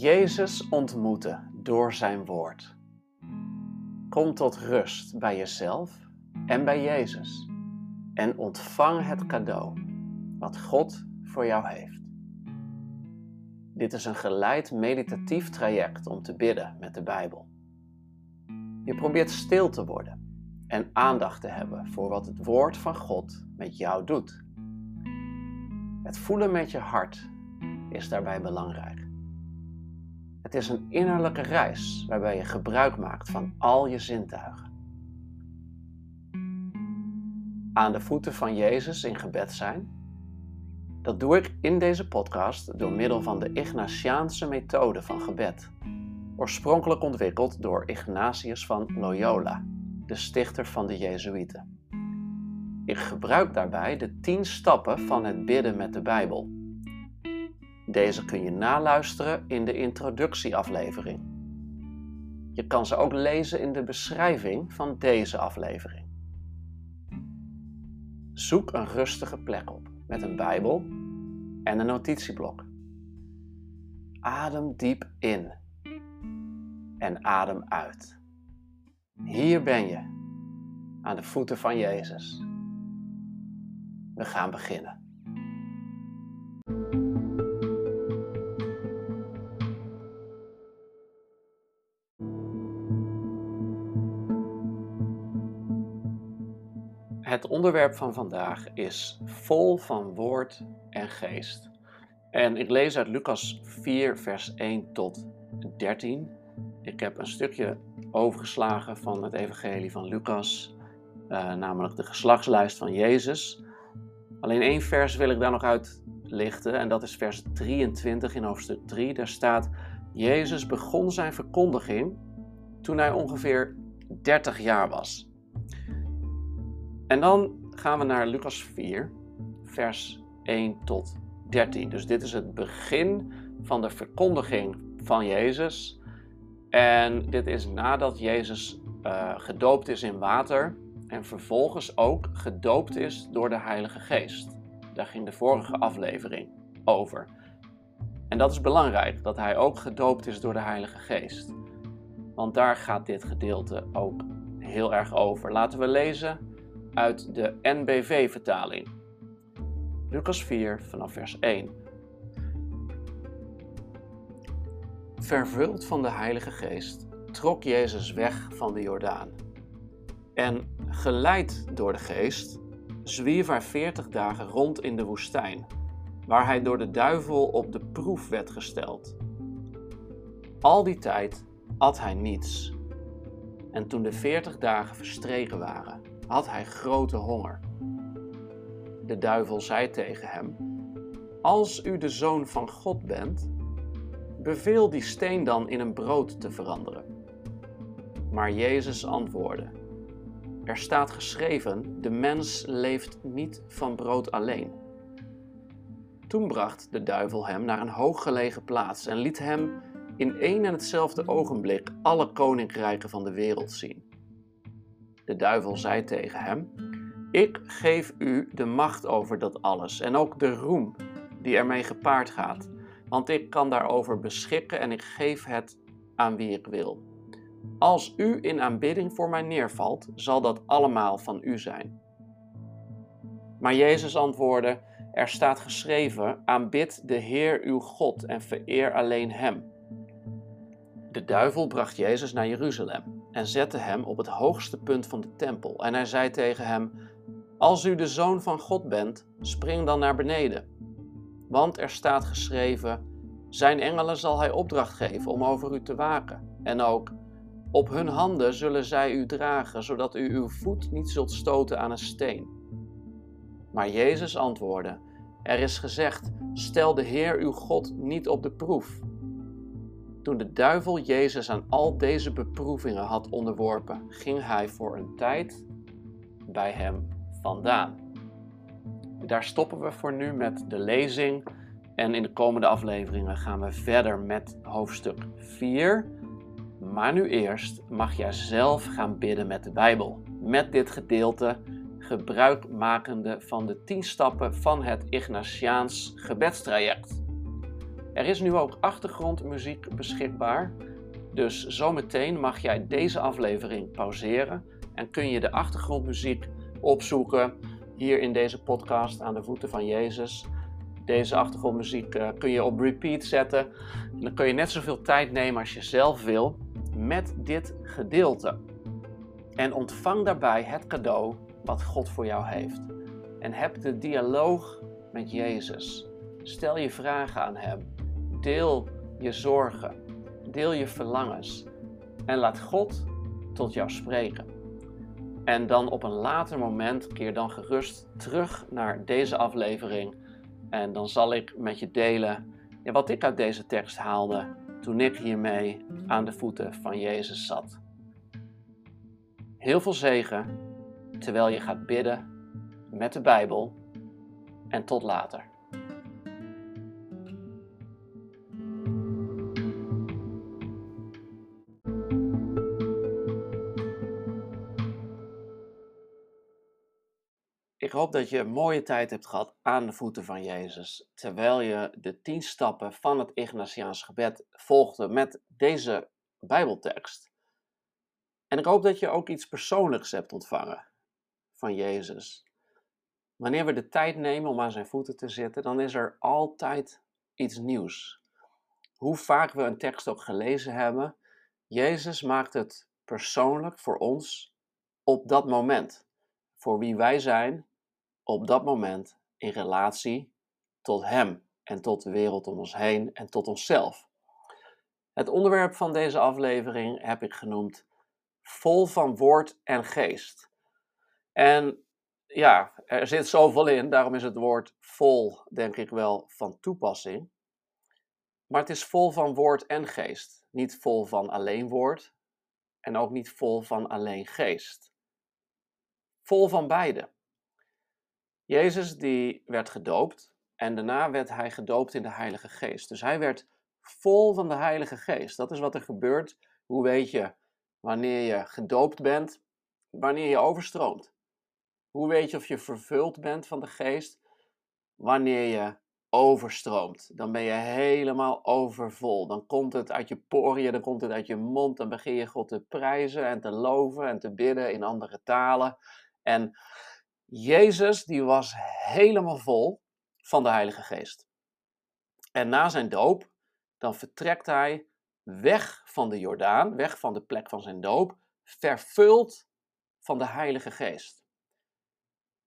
Jezus ontmoeten door zijn woord. Kom tot rust bij jezelf en bij Jezus en ontvang het cadeau wat God voor jou heeft. Dit is een geleid meditatief traject om te bidden met de Bijbel. Je probeert stil te worden en aandacht te hebben voor wat het woord van God met jou doet. Het voelen met je hart is daarbij belangrijk. Het is een innerlijke reis waarbij je gebruik maakt van al je zintuigen. Aan de voeten van Jezus in gebed zijn. Dat doe ik in deze podcast door middel van de Ignatiaanse methode van gebed, oorspronkelijk ontwikkeld door Ignatius van Loyola, de stichter van de Jezuïeten. Ik gebruik daarbij de tien stappen van het bidden met de Bijbel deze kun je naluisteren in de introductieaflevering. Je kan ze ook lezen in de beschrijving van deze aflevering. Zoek een rustige plek op met een Bijbel en een notitieblok. Adem diep in en adem uit. Hier ben je, aan de voeten van Jezus. We gaan beginnen. Het onderwerp van vandaag is vol van woord en geest. En ik lees uit Lucas 4, vers 1 tot 13. Ik heb een stukje overgeslagen van het Evangelie van Lucas, uh, namelijk de geslachtslijst van Jezus. Alleen één vers wil ik daar nog uit lichten, en dat is vers 23 in hoofdstuk 3. Daar staat: Jezus begon zijn verkondiging toen hij ongeveer 30 jaar was. En dan gaan we naar Lucas 4, vers 1 tot 13. Dus dit is het begin van de verkondiging van Jezus. En dit is nadat Jezus uh, gedoopt is in water en vervolgens ook gedoopt is door de Heilige Geest. Daar ging de vorige aflevering over. En dat is belangrijk, dat hij ook gedoopt is door de Heilige Geest. Want daar gaat dit gedeelte ook heel erg over. Laten we lezen uit de NBV-vertaling. Lucas 4 vanaf vers 1. Vervuld van de Heilige Geest trok Jezus weg van de Jordaan. En geleid door de Geest zwierf hij veertig dagen rond in de woestijn, waar hij door de duivel op de proef werd gesteld. Al die tijd at hij niets. En toen de veertig dagen verstreken waren, had hij grote honger. De duivel zei tegen hem: Als u de zoon van God bent, beveel die steen dan in een brood te veranderen. Maar Jezus antwoordde: Er staat geschreven: De mens leeft niet van brood alleen. Toen bracht de duivel hem naar een hooggelegen plaats en liet hem in één en hetzelfde ogenblik alle koninkrijken van de wereld zien. De duivel zei tegen hem: Ik geef u de macht over dat alles en ook de roem die ermee gepaard gaat, want ik kan daarover beschikken en ik geef het aan wie ik wil. Als u in aanbidding voor mij neervalt, zal dat allemaal van u zijn. Maar Jezus antwoordde: Er staat geschreven: Aanbid de Heer uw God en vereer alleen Hem. De duivel bracht Jezus naar Jeruzalem en zette hem op het hoogste punt van de tempel. En hij zei tegen hem: Als u de zoon van God bent, spring dan naar beneden. Want er staat geschreven: Zijn engelen zal hij opdracht geven om over u te waken. En ook: Op hun handen zullen zij u dragen, zodat u uw voet niet zult stoten aan een steen. Maar Jezus antwoordde: Er is gezegd: Stel de Heer uw God niet op de proef. Toen de duivel Jezus aan al deze beproevingen had onderworpen, ging hij voor een tijd bij hem vandaan. Daar stoppen we voor nu met de lezing. En in de komende afleveringen gaan we verder met hoofdstuk 4. Maar nu eerst mag jij zelf gaan bidden met de Bijbel. Met dit gedeelte gebruikmakende van de 10 stappen van het Ignatiaans gebedstraject. Er is nu ook achtergrondmuziek beschikbaar. Dus zometeen mag jij deze aflevering pauzeren en kun je de achtergrondmuziek opzoeken hier in deze podcast aan de voeten van Jezus. Deze achtergrondmuziek uh, kun je op repeat zetten. En dan kun je net zoveel tijd nemen als je zelf wil met dit gedeelte. En ontvang daarbij het cadeau wat God voor jou heeft. En heb de dialoog met Jezus. Stel je vragen aan Hem. Deel je zorgen. Deel je verlangens. En laat God tot jou spreken. En dan op een later moment keer dan gerust terug naar deze aflevering. En dan zal ik met je delen wat ik uit deze tekst haalde toen ik hiermee aan de voeten van Jezus zat. Heel veel zegen terwijl je gaat bidden met de Bijbel en tot later. Ik hoop dat je een mooie tijd hebt gehad aan de voeten van Jezus, terwijl je de tien stappen van het Ignatiaans gebed volgde met deze Bijbeltekst. En ik hoop dat je ook iets persoonlijks hebt ontvangen van Jezus. Wanneer we de tijd nemen om aan zijn voeten te zitten, dan is er altijd iets nieuws. Hoe vaak we een tekst ook gelezen hebben, Jezus maakt het persoonlijk voor ons op dat moment. Voor wie wij zijn op dat moment in relatie tot Hem en tot de wereld om ons heen en tot onszelf. Het onderwerp van deze aflevering heb ik genoemd vol van woord en geest. En ja, er zit zoveel in, daarom is het woord vol denk ik wel van toepassing. Maar het is vol van woord en geest. Niet vol van alleen woord en ook niet vol van alleen geest. Vol van beide. Jezus die werd gedoopt en daarna werd hij gedoopt in de Heilige Geest. Dus hij werd vol van de Heilige Geest. Dat is wat er gebeurt. Hoe weet je wanneer je gedoopt bent, wanneer je overstroomt? Hoe weet je of je vervuld bent van de Geest? Wanneer je overstroomt. Dan ben je helemaal overvol. Dan komt het uit je poriën, dan komt het uit je mond. Dan begin je God te prijzen en te loven en te bidden in andere talen. En Jezus die was helemaal vol van de Heilige Geest. En na zijn doop, dan vertrekt hij weg van de Jordaan, weg van de plek van zijn doop, vervuld van de Heilige Geest.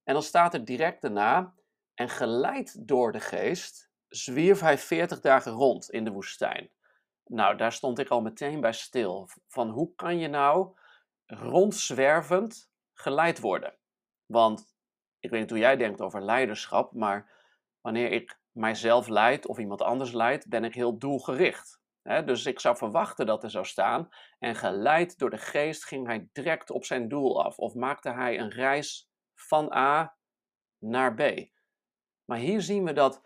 En dan staat er direct daarna, en geleid door de Geest, zwierf hij veertig dagen rond in de woestijn. Nou, daar stond ik al meteen bij stil. Van hoe kan je nou rondzwervend geleid worden? Want ik weet niet hoe jij denkt over leiderschap, maar wanneer ik mijzelf leid of iemand anders leid, ben ik heel doelgericht. dus ik zou verwachten dat er zou staan. En geleid door de geest ging hij direct op zijn doel af. Of maakte hij een reis van A naar B. Maar hier zien we dat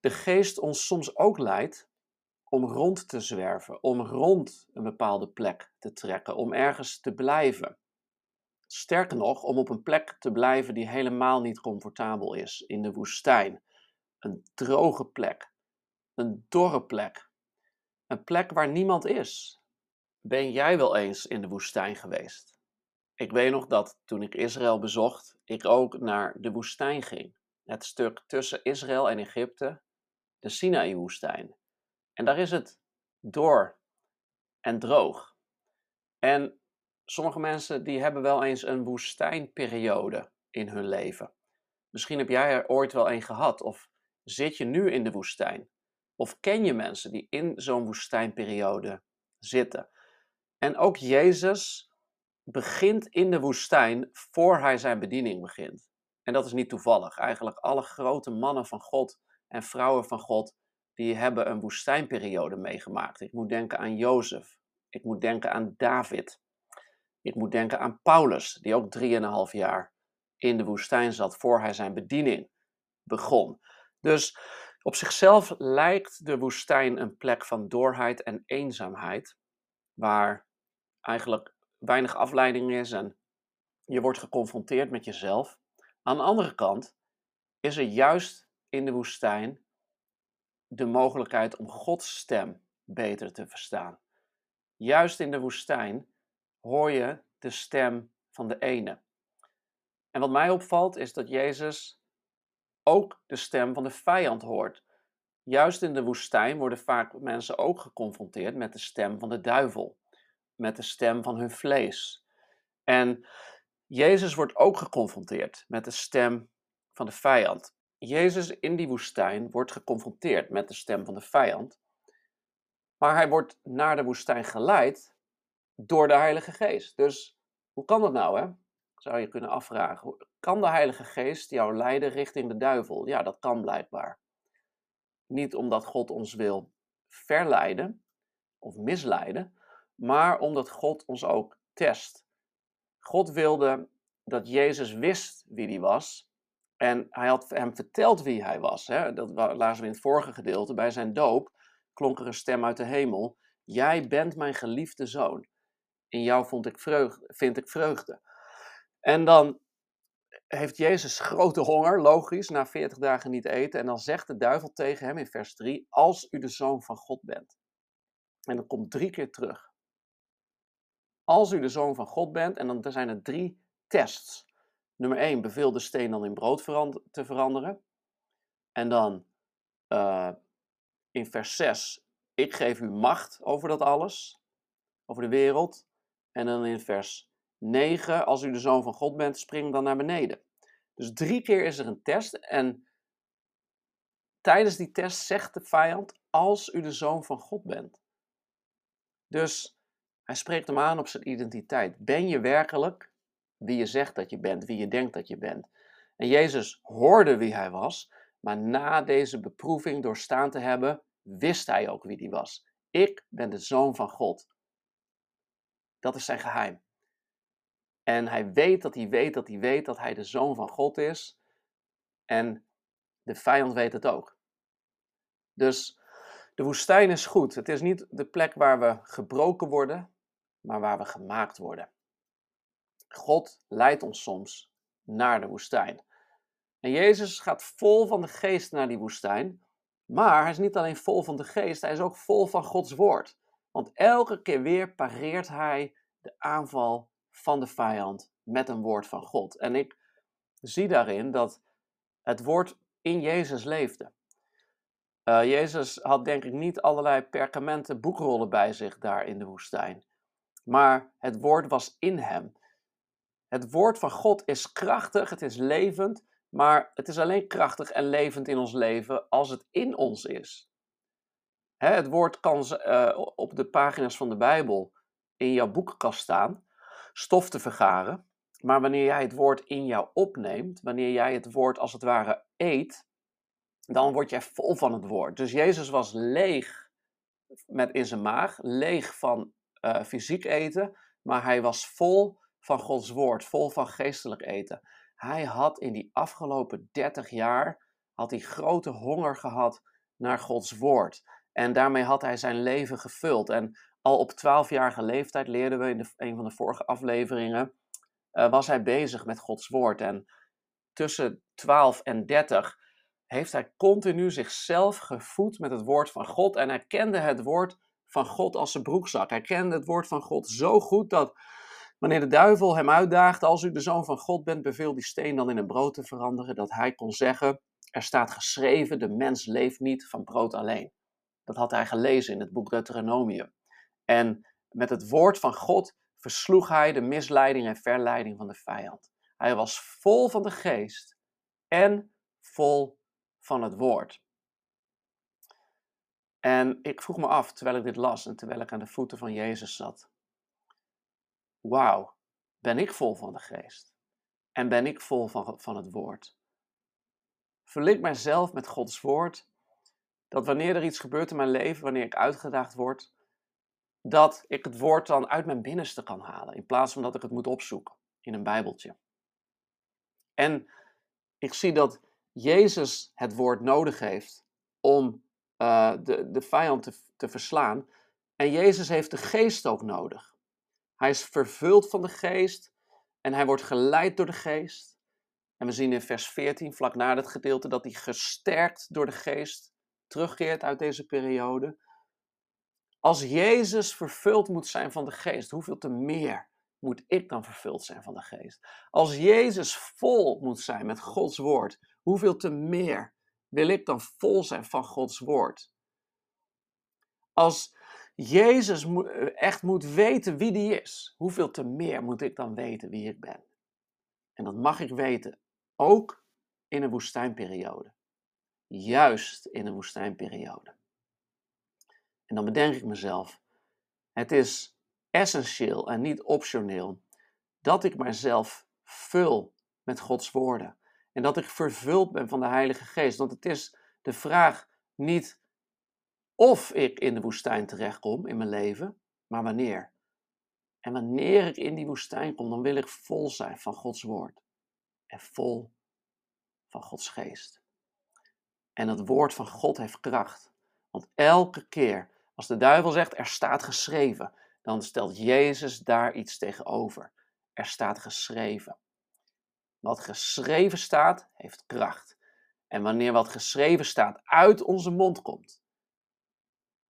de geest ons soms ook leidt om rond te zwerven, om rond een bepaalde plek te trekken, om ergens te blijven. Sterker nog, om op een plek te blijven die helemaal niet comfortabel is, in de woestijn. Een droge plek, een dorre plek, een plek waar niemand is. Ben jij wel eens in de woestijn geweest? Ik weet nog dat toen ik Israël bezocht, ik ook naar de woestijn ging. Het stuk tussen Israël en Egypte, de Sinaï-woestijn. En daar is het dor en droog. En sommige mensen die hebben wel eens een woestijnperiode in hun leven. Misschien heb jij er ooit wel een gehad of zit je nu in de woestijn? Of ken je mensen die in zo'n woestijnperiode zitten? En ook Jezus begint in de woestijn voor hij zijn bediening begint. En dat is niet toevallig. Eigenlijk alle grote mannen van God en vrouwen van God, die hebben een woestijnperiode meegemaakt. Ik moet denken aan Jozef. Ik moet denken aan David. Ik moet denken aan Paulus, die ook drieënhalf jaar in de woestijn zat voor hij zijn bediening begon. Dus op zichzelf lijkt de woestijn een plek van doorheid en eenzaamheid, waar eigenlijk weinig afleiding is en je wordt geconfronteerd met jezelf. Aan de andere kant is er juist in de woestijn de mogelijkheid om Gods stem beter te verstaan. Juist in de woestijn hoor je de stem van de ene. En wat mij opvalt is dat Jezus ook de stem van de vijand hoort. Juist in de woestijn worden vaak mensen ook geconfronteerd met de stem van de duivel, met de stem van hun vlees. En Jezus wordt ook geconfronteerd met de stem van de vijand. Jezus in die woestijn wordt geconfronteerd met de stem van de vijand. Maar hij wordt naar de woestijn geleid door de Heilige Geest. Dus hoe kan dat nou, hè? Zou je kunnen afvragen. Kan de Heilige Geest jou leiden richting de duivel? Ja, dat kan blijkbaar. Niet omdat God ons wil verleiden of misleiden, maar omdat God ons ook test. God wilde dat Jezus wist wie hij was en hij had hem verteld wie hij was. Hè? Dat lazen we in het vorige gedeelte. Bij zijn doop klonk er een stem uit de hemel. Jij bent mijn geliefde zoon. In jou vond ik vreugde, vind ik vreugde. En dan heeft Jezus grote honger, logisch, na 40 dagen niet eten. En dan zegt de duivel tegen hem in vers 3, als u de zoon van God bent. En dat komt drie keer terug. Als u de zoon van God bent, en dan zijn er drie tests. Nummer 1, beveel de steen dan in brood te veranderen. En dan uh, in vers 6, ik geef u macht over dat alles, over de wereld. En dan in vers 9, als u de zoon van God bent, spring dan naar beneden. Dus drie keer is er een test en tijdens die test zegt de vijand, als u de zoon van God bent. Dus hij spreekt hem aan op zijn identiteit. Ben je werkelijk wie je zegt dat je bent, wie je denkt dat je bent? En Jezus hoorde wie hij was, maar na deze beproeving doorstaan te hebben, wist hij ook wie hij was. Ik ben de zoon van God. Dat is zijn geheim. En hij weet dat hij weet dat hij weet dat hij de zoon van God is. En de vijand weet het ook. Dus de woestijn is goed. Het is niet de plek waar we gebroken worden, maar waar we gemaakt worden. God leidt ons soms naar de woestijn. En Jezus gaat vol van de geest naar die woestijn. Maar hij is niet alleen vol van de geest, hij is ook vol van Gods woord. Want elke keer weer pareert hij de aanval van de vijand met een woord van God. En ik zie daarin dat het woord in Jezus leefde. Uh, Jezus had denk ik niet allerlei perkamenten boekrollen bij zich daar in de woestijn. Maar het woord was in hem. Het woord van God is krachtig, het is levend, maar het is alleen krachtig en levend in ons leven als het in ons is. Het woord kan uh, op de pagina's van de Bijbel in jouw boekenkast staan, stof te vergaren. Maar wanneer jij het woord in jou opneemt, wanneer jij het woord als het ware eet, dan word jij vol van het woord. Dus Jezus was leeg met in zijn maag, leeg van uh, fysiek eten, maar hij was vol van Gods woord, vol van geestelijk eten. Hij had in die afgelopen 30 jaar had hij grote honger gehad naar Gods woord. En daarmee had hij zijn leven gevuld. En al op 12-jarige leeftijd leerden we in een van de vorige afleveringen, uh, was hij bezig met Gods woord. En tussen 12 en 30 heeft hij continu zichzelf gevoed met het woord van God. En hij kende het woord van God als zijn broekzak. Hij kende het woord van God zo goed dat wanneer de duivel hem uitdaagde, als u de zoon van God bent, beveel die steen dan in een brood te veranderen, dat hij kon zeggen, er staat geschreven, de mens leeft niet van brood alleen. Dat had hij gelezen in het boek Deuteronomium. En met het woord van God versloeg hij de misleiding en verleiding van de vijand. Hij was vol van de geest en vol van het woord. En ik vroeg me af, terwijl ik dit las en terwijl ik aan de voeten van Jezus zat. Wauw, ben ik vol van de geest? En ben ik vol van, van het woord? Vul ik mijzelf met Gods woord, dat wanneer er iets gebeurt in mijn leven, wanneer ik uitgedaagd word, dat ik het woord dan uit mijn binnenste kan halen, in plaats van dat ik het moet opzoeken in een Bijbeltje. En ik zie dat Jezus het woord nodig heeft om uh, de, de vijand te, te verslaan. En Jezus heeft de geest ook nodig. Hij is vervuld van de geest en hij wordt geleid door de geest. En we zien in vers 14, vlak na het gedeelte, dat hij gesterkt door de geest terugkeert uit deze periode. Als Jezus vervuld moet zijn van de geest, hoeveel te meer moet ik dan vervuld zijn van de geest? Als Jezus vol moet zijn met Gods woord, hoeveel te meer wil ik dan vol zijn van Gods woord? Als Jezus echt moet weten wie die is, hoeveel te meer moet ik dan weten wie ik ben? En dat mag ik weten, ook in een woestijnperiode. Juist in een woestijnperiode. En dan bedenk ik mezelf, het is essentieel en niet optioneel dat ik mijzelf vul met Gods woorden. En dat ik vervuld ben van de Heilige Geest. Want het is de vraag niet of ik in de woestijn terechtkom in mijn leven, maar wanneer. En wanneer ik in die woestijn kom, dan wil ik vol zijn van Gods woord. En vol van Gods geest. En het woord van God heeft kracht. Want elke keer als de duivel zegt er staat geschreven, dan stelt Jezus daar iets tegenover. Er staat geschreven. Wat geschreven staat, heeft kracht. En wanneer wat geschreven staat uit onze mond komt,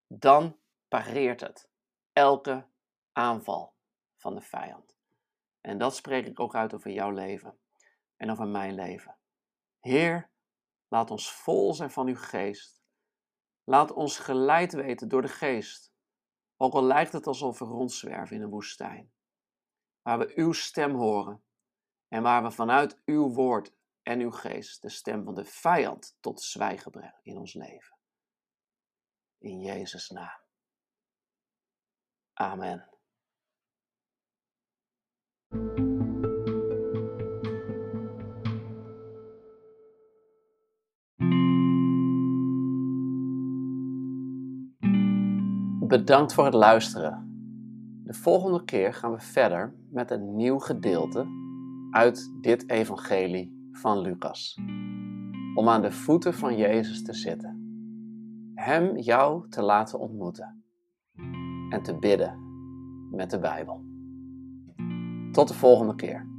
dan pareert het elke aanval van de vijand. En dat spreek ik ook uit over jouw leven en over mijn leven. Heer, laat ons vol zijn van uw geest. Laat ons geleid weten door de geest. Ook al lijkt het alsof we rondzwerven in een woestijn. Waar we uw stem horen en waar we vanuit uw woord en uw geest de stem van de vijand tot zwijgen brengen in ons leven. In Jezus' naam. Amen. Bedankt voor het luisteren. De volgende keer gaan we verder met een nieuw gedeelte uit dit evangelie van Lucas. Om aan de voeten van Jezus te zitten. Hem jou te laten ontmoeten. En te bidden met de Bijbel. Tot de volgende keer.